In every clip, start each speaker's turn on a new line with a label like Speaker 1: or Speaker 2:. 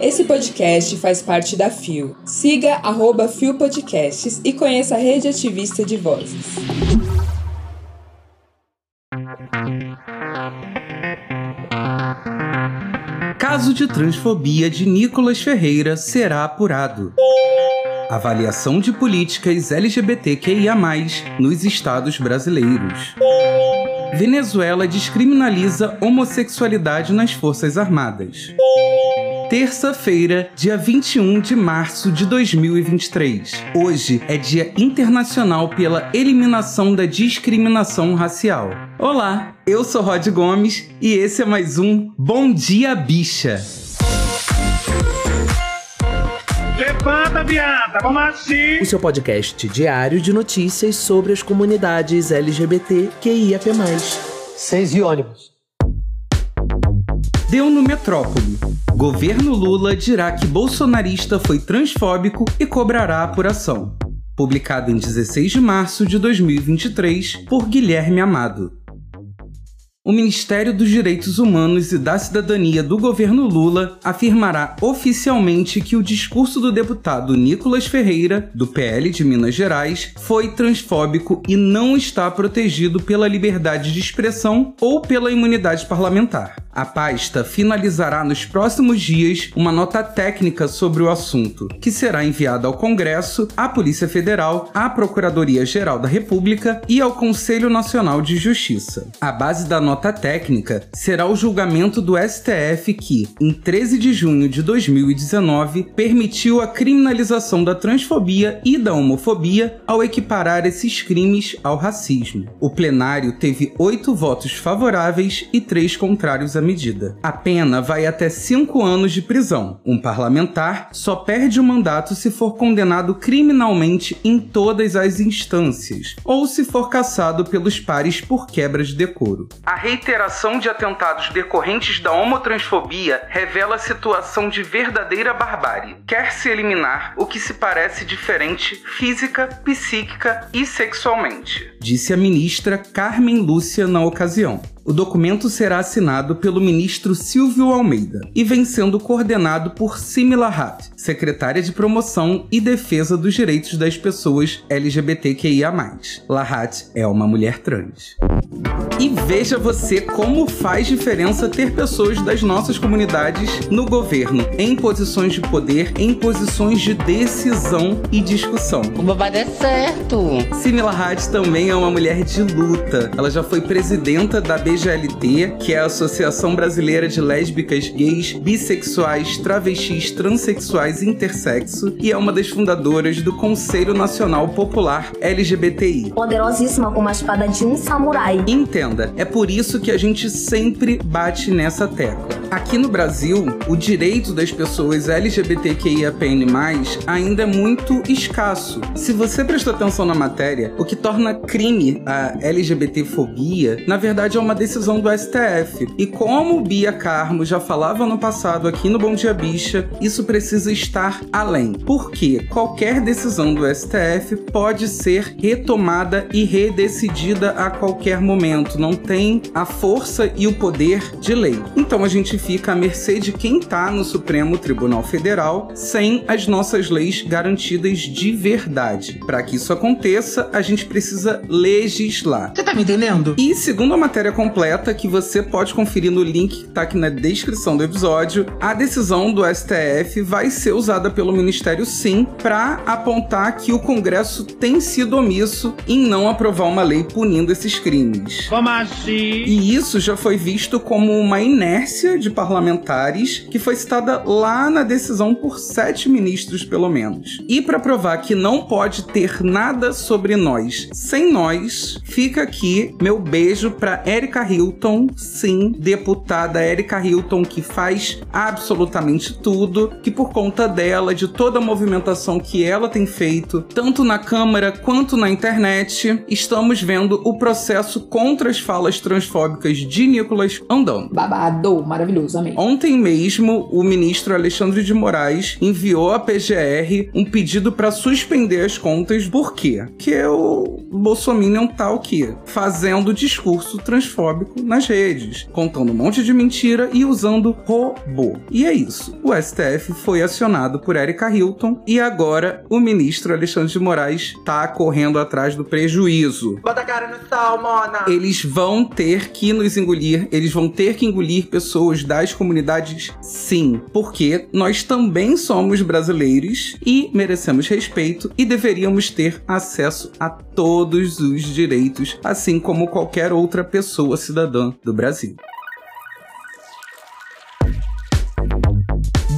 Speaker 1: Esse podcast faz parte da FIO. Siga arroba FIO Podcasts e conheça a rede ativista de vozes.
Speaker 2: Caso de transfobia de Nicolas Ferreira será apurado. Avaliação de políticas LGBTQIA+, nos estados brasileiros. Venezuela descriminaliza homossexualidade nas Forças Armadas terça-feira, dia 21 de março de 2023. Hoje é Dia Internacional pela Eliminação da Discriminação Racial. Olá, eu sou Rod Gomes e esse é mais um Bom Dia Bicha.
Speaker 3: Levanta, viada, vamos assim!
Speaker 4: O seu podcast diário de notícias sobre as comunidades LGBT QIAP+.
Speaker 5: Seis e ônibus.
Speaker 2: Deu no Metrópole. Governo Lula dirá que bolsonarista foi transfóbico e cobrará apuração. Publicado em 16 de março de 2023 por Guilherme Amado. O Ministério dos Direitos Humanos e da Cidadania do governo Lula afirmará oficialmente que o discurso do deputado Nicolas Ferreira, do PL de Minas Gerais, foi transfóbico e não está protegido pela liberdade de expressão ou pela imunidade parlamentar. A pasta finalizará nos próximos dias uma nota técnica sobre o assunto, que será enviada ao Congresso, à Polícia Federal, à Procuradoria-Geral da República e ao Conselho Nacional de Justiça. A base da nota técnica será o julgamento do STF que, em 13 de junho de 2019, permitiu a criminalização da transfobia e da homofobia ao equiparar esses crimes ao racismo. O plenário teve oito votos favoráveis e três contrários à medida. A pena vai até cinco anos de prisão. Um parlamentar só perde o mandato se for condenado criminalmente em todas as instâncias, ou se for cassado pelos pares por quebra de decoro. A reiteração de atentados decorrentes da homotransfobia revela situação de verdadeira barbárie. Quer se eliminar o que se parece diferente física, psíquica e sexualmente, disse a ministra Carmen Lúcia na ocasião. O documento será assinado pelo ministro Silvio Almeida e vem sendo coordenado por Simi Lahat, secretária de Promoção e Defesa dos Direitos das Pessoas LGBTQIA+. Lahat é uma mulher trans. E veja você como faz diferença ter pessoas das nossas comunidades no governo, em posições de poder, em posições de decisão e discussão.
Speaker 6: Como vai dar certo?
Speaker 2: Simi Lahat também é uma mulher de luta. Ela já foi presidenta da BGLT, que é a Associação Brasileira de Lésbicas, Gays, Bissexuais, Travestis, Transsexuais e Intersexo, e é uma das fundadoras do Conselho Nacional Popular LGBTI.
Speaker 7: Poderosíssima como a espada de um samurai.
Speaker 2: Entenda, é por isso que a gente sempre bate nessa tecla. Aqui no Brasil, o direito das pessoas LGBTQIAPN+, ainda é muito escasso. Se você prestou atenção na matéria, o que torna crime a LGBTfobia, na verdade é uma decisão do STF. E como Bia Carmo já falava no passado aqui no Bom Dia Bicha, isso precisa estar além. Porque qualquer decisão do STF pode ser retomada e redecidida a qualquer momento. Não tem a força e o poder de lei. Então a gente fica à mercê de quem está no Supremo Tribunal Federal sem as nossas leis garantidas de verdade. Para que isso aconteça, a gente precisa legislar.
Speaker 6: Você tá me entendendo?
Speaker 2: E segundo a matéria completa, que você pode conferir no link que tá aqui na descrição do episódio, a decisão do STF vai ser usada pelo Ministério sim para apontar que o Congresso tem sido omisso em não aprovar uma lei punindo esses crimes.
Speaker 3: Como assim?
Speaker 2: E isso já foi visto como uma inércia de parlamentares que foi citada lá na decisão por sete ministros, pelo menos. E para provar que não pode ter nada sobre nós sem nós, fica aqui meu beijo para Erika Hilton, sim, deputada Erika Hilton, que faz absolutamente tudo, que por conta dela, de toda a movimentação que ela tem feito, tanto na Câmara quanto na internet, estamos vendo o processo contra as falas transfóbicas de Nicolas andando.
Speaker 8: Babado, maravilhoso.
Speaker 1: Maravilhoso.
Speaker 2: Ontem mesmo, o ministro Alexandre de Moraes enviou à PGR um pedido para suspender as contas. Por quê? Porque o Bolsonaro tá o quê? Fazendo discurso transfóbico nas redes, contando um monte de mentira e usando robô. E é isso. O STF foi acionado por Erika Hilton e agora o ministro Alexandre de Moraes tá correndo atrás do prejuízo.
Speaker 4: Bota a cara no sal, Mona!
Speaker 2: Eles vão ter que nos engolir, eles vão ter que engolir pessoas das comunidades, sim, porque nós também somos brasileiros e merecemos respeito e deveríamos ter acesso a todos os direitos, assim como qualquer outra pessoa cidadã do Brasil.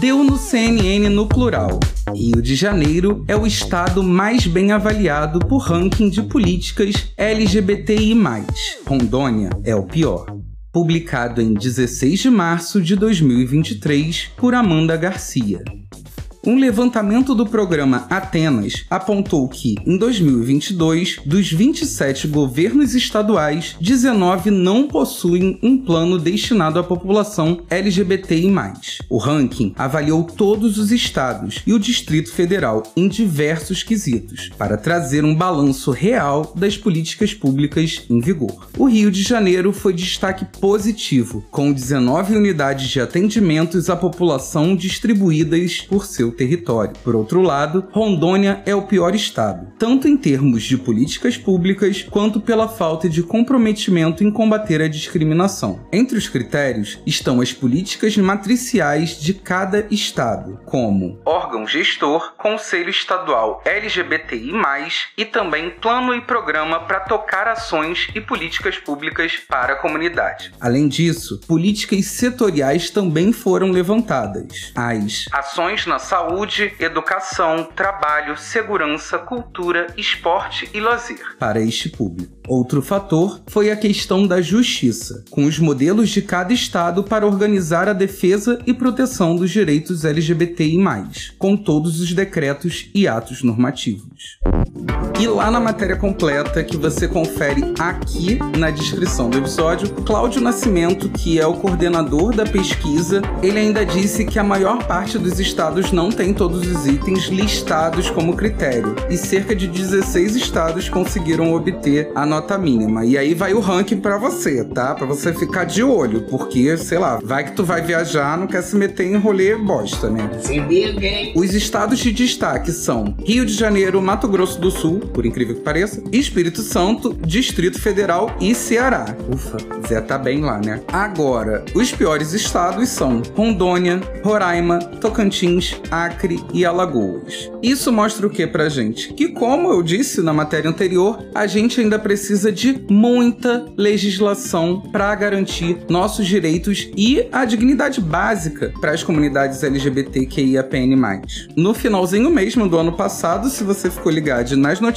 Speaker 2: Deu no CNN no plural. Rio de Janeiro é o estado mais bem avaliado por ranking de políticas LGBTI. Rondônia é o pior. Publicado em 16 de março de 2023 por Amanda Garcia. Um levantamento do programa Atenas apontou que, em 2022, dos 27 governos estaduais, 19 não possuem um plano destinado à população LGBTI. O ranking avaliou todos os estados e o Distrito Federal em diversos quesitos, para trazer um balanço real das políticas públicas em vigor. O Rio de Janeiro foi destaque positivo, com 19 unidades de atendimentos à população distribuídas por seu território. Por outro lado, Rondônia é o pior estado, tanto em termos de políticas públicas quanto pela falta de comprometimento em combater a discriminação. Entre os critérios estão as políticas matriciais de cada estado, como órgão gestor, conselho estadual LGBTI+, e também plano e programa para tocar ações e políticas públicas para a comunidade. Além disso, políticas setoriais também foram levantadas. As ações na saúde, educação, trabalho, segurança, cultura, esporte e lazer para este público. Outro fator foi a questão da justiça, com os modelos de cada estado para organizar a defesa e proteção dos direitos LGBTI, com todos os decretos e atos normativos. E lá na matéria completa que você confere aqui na descrição do episódio, Cláudio Nascimento, que é o coordenador da pesquisa, ele ainda disse que a maior parte dos estados não tem todos os itens listados como critério, e cerca de 16 estados conseguiram obter a nota mínima. E aí vai o ranking para você, tá? Para você ficar de olho, porque, sei lá, vai que tu vai viajar, não quer se meter em rolê bosta, né?
Speaker 6: Se liga, hein?
Speaker 2: Os estados de destaque são Rio de Janeiro, Mato Grosso do Sul, por incrível que pareça, Espírito Santo, Distrito Federal e Ceará. Ufa, Zé tá bem lá, né? Agora, os piores estados são Rondônia, Roraima, Tocantins, Acre e Alagoas. Isso mostra o que pra gente? Que, como eu disse na matéria anterior, a gente ainda precisa de muita legislação para garantir nossos direitos e a dignidade básica para as comunidades LGBTQIAPN+. No finalzinho mesmo do ano passado, se você ficou ligado nas notícias,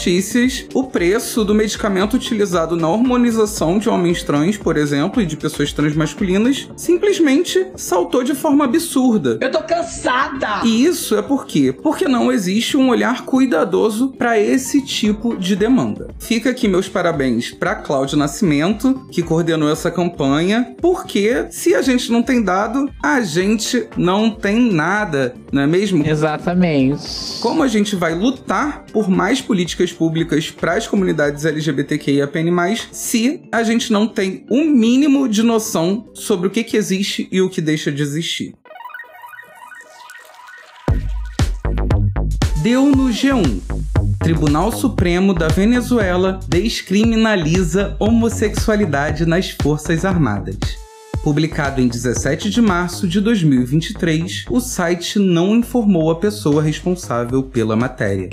Speaker 2: o preço do medicamento utilizado na hormonização de homens trans, por exemplo, e de pessoas transmasculinas, simplesmente saltou de forma absurda.
Speaker 6: Eu tô cansada!
Speaker 2: E isso é por quê? Porque não existe um olhar cuidadoso para esse tipo de demanda. Fica aqui meus parabéns para Cláudio Nascimento, que coordenou essa campanha, porque se a gente não tem dado, a gente não tem nada, não é mesmo?
Speaker 6: Exatamente.
Speaker 2: Como a gente vai lutar por mais políticas públicas para as comunidades LGBTQIAPN+, se a gente não tem um mínimo de noção sobre o que, que existe e o que deixa de existir? Deu no G1. Tribunal Supremo da Venezuela descriminaliza homossexualidade nas Forças Armadas. Publicado em 17 de março de 2023, o site não informou a pessoa responsável pela matéria.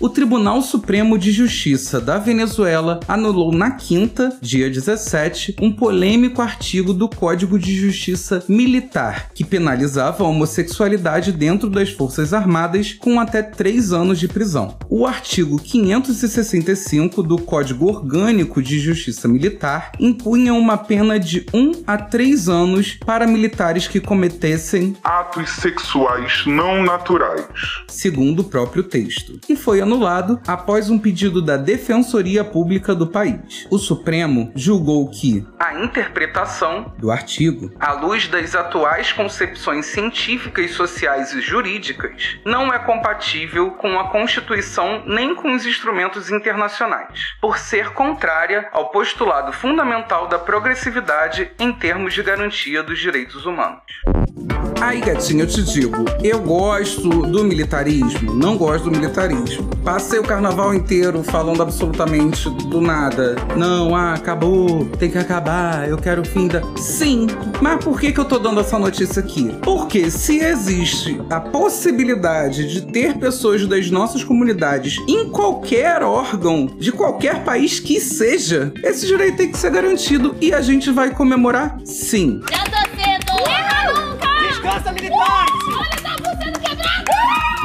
Speaker 2: O Tribunal Supremo de Justiça da Venezuela anulou na quinta, dia 17, um polêmico artigo do Código de Justiça Militar que penalizava a homossexualidade dentro das Forças Armadas com até três anos de prisão. O artigo 565 do Código Orgânico de Justiça Militar impunha uma pena de 1 a 3 anos para militares que cometessem
Speaker 8: atos sexuais não naturais.
Speaker 2: segundo o próprio texto, e foi anulado após um pedido da Defensoria Pública do país. O Supremo julgou que a interpretação do artigo, à luz das atuais concepções científicas, sociais e jurídicas, não é compatível com a Constituição nem com os instrumentos internacionais, por ser contrária ao postulado fundamental da progressividade em termos de garantia dos direitos humanos. Aí, gatinho, eu te digo, eu gosto do militarismo, não gosto do militarismo. Passei o carnaval inteiro falando absolutamente do nada. Não, ah, acabou, tem que acabar, eu quero o fim da. Sim, mas por que, que eu tô dando essa notícia aqui? Porque se existe a possibilidade de ter pessoas das nossas comunidades em qualquer órgão de qualquer país que seja, esse direito tem que ser garantido e a gente vai comemorar sim.
Speaker 8: Já tô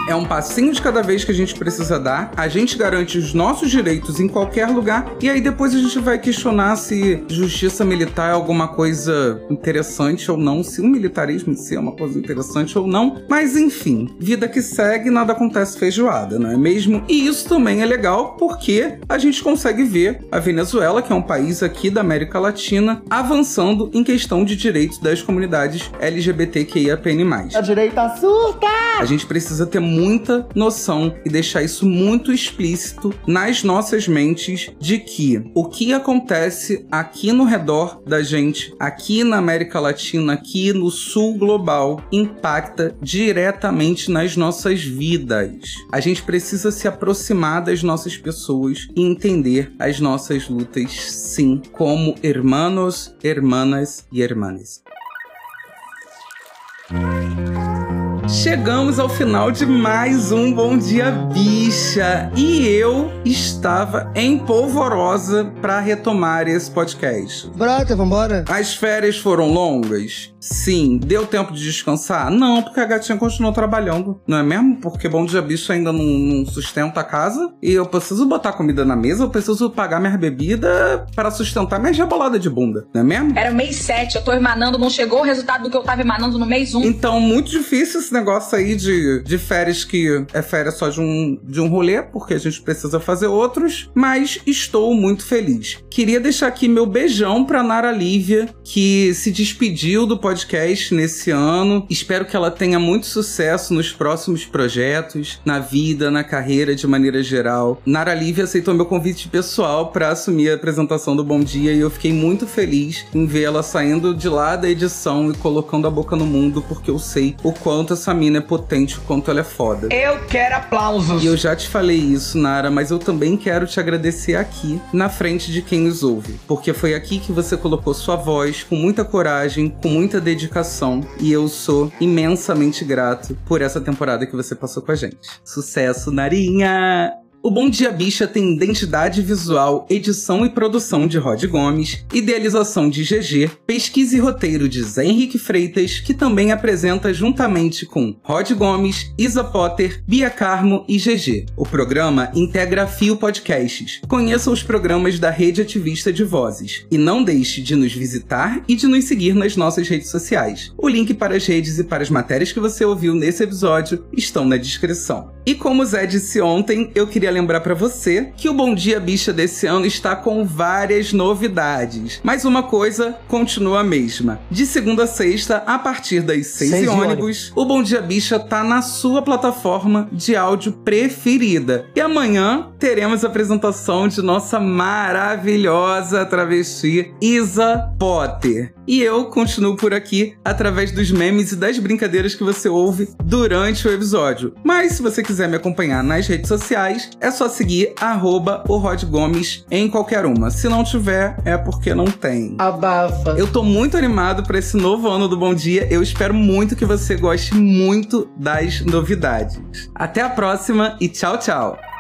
Speaker 2: É um passinho de cada vez que a gente precisa dar. A gente garante os nossos direitos em qualquer lugar. E aí depois a gente vai questionar se justiça militar é alguma coisa interessante ou não. Se o militarismo em si é uma coisa interessante ou não. Mas enfim, vida que segue, nada acontece feijoada, não é mesmo? E isso também é legal porque a gente consegue ver a Venezuela, que é um país aqui da América Latina, avançando em questão de direitos das comunidades LGBTQIAPN+.
Speaker 5: A direita surta!
Speaker 2: A gente precisa ter muita noção e deixar isso muito explícito nas nossas mentes de que o que acontece aqui no redor da gente, aqui na América Latina, aqui no sul global, impacta diretamente nas nossas vidas. A gente precisa se aproximar das nossas pessoas e entender as nossas lutas, sim, como hermanos, hermanas e hermanas. Chegamos ao final de mais um Bom Dia Bicha e eu estava em polvorosa para retomar esse podcast.
Speaker 5: Brota, vambora.
Speaker 2: As férias foram longas? Sim. Deu tempo de descansar? Não, porque a gatinha continuou trabalhando, não é mesmo? Porque Bom Dia Bicho ainda não, não sustenta a casa e eu preciso botar comida na mesa, eu preciso pagar minha bebida para sustentar minha rebolada de bunda, não é mesmo?
Speaker 9: Era mês 7, eu tô emanando, não chegou o resultado do que eu tava emanando no mês 1.
Speaker 2: Então, muito difícil esse negócio aí de, de férias que é férias só de um, de um rolê, porque a gente precisa fazer outros, mas estou muito feliz. Queria deixar aqui meu beijão pra Nara Lívia, que se despediu do podcast nesse ano. Espero que ela tenha muito sucesso nos próximos projetos, na vida, na carreira de maneira geral. Nara Lívia aceitou meu convite pessoal para assumir a apresentação do Bom Dia e eu fiquei muito feliz em ver ela saindo de lá da edição e colocando a boca no mundo, porque eu sei o quanto essa mina é potente, o quanto ela é foda.
Speaker 6: Eu quero aplausos.
Speaker 2: E eu já te falei isso, Nara, mas eu também quero te agradecer aqui, na frente de quem nos ouve. Porque foi aqui que você colocou sua voz com muita coragem, com muita dedicação. E eu sou imensamente grato por essa temporada que você passou com a gente. Sucesso, Narinha! O Bom Dia Bicha tem identidade visual, edição e produção de Rod Gomes, idealização de GG, pesquisa e roteiro de Zé Henrique Freitas, que também apresenta juntamente com Rod Gomes, Isa Potter, Bia Carmo e GG. O programa integra Fio Podcasts. Conheça os programas da Rede Ativista de Vozes. E não deixe de nos visitar e de nos seguir nas nossas redes sociais. O link para as redes e para as matérias que você ouviu nesse episódio estão na descrição. E como o Zé disse ontem, eu queria lembrar para você que o Bom Dia Bicha desse ano está com várias novidades. Mas uma coisa continua a mesma. De segunda a sexta, a partir das seis,
Speaker 5: Seis
Speaker 2: e
Speaker 5: ônibus.
Speaker 2: o Bom Dia Bicha tá na sua plataforma de áudio preferida. E amanhã teremos a apresentação de nossa maravilhosa travesti Isa Potter. E eu continuo por aqui através dos memes e das brincadeiras que você ouve durante o episódio. Mas se você quiser me acompanhar nas redes sociais, é só seguir arroba o Rod Gomes em qualquer uma. Se não tiver, é porque não tem.
Speaker 5: Abafa.
Speaker 2: Eu tô muito animado para esse novo ano do Bom Dia. Eu espero muito que você goste muito das novidades. Até a próxima e tchau, tchau.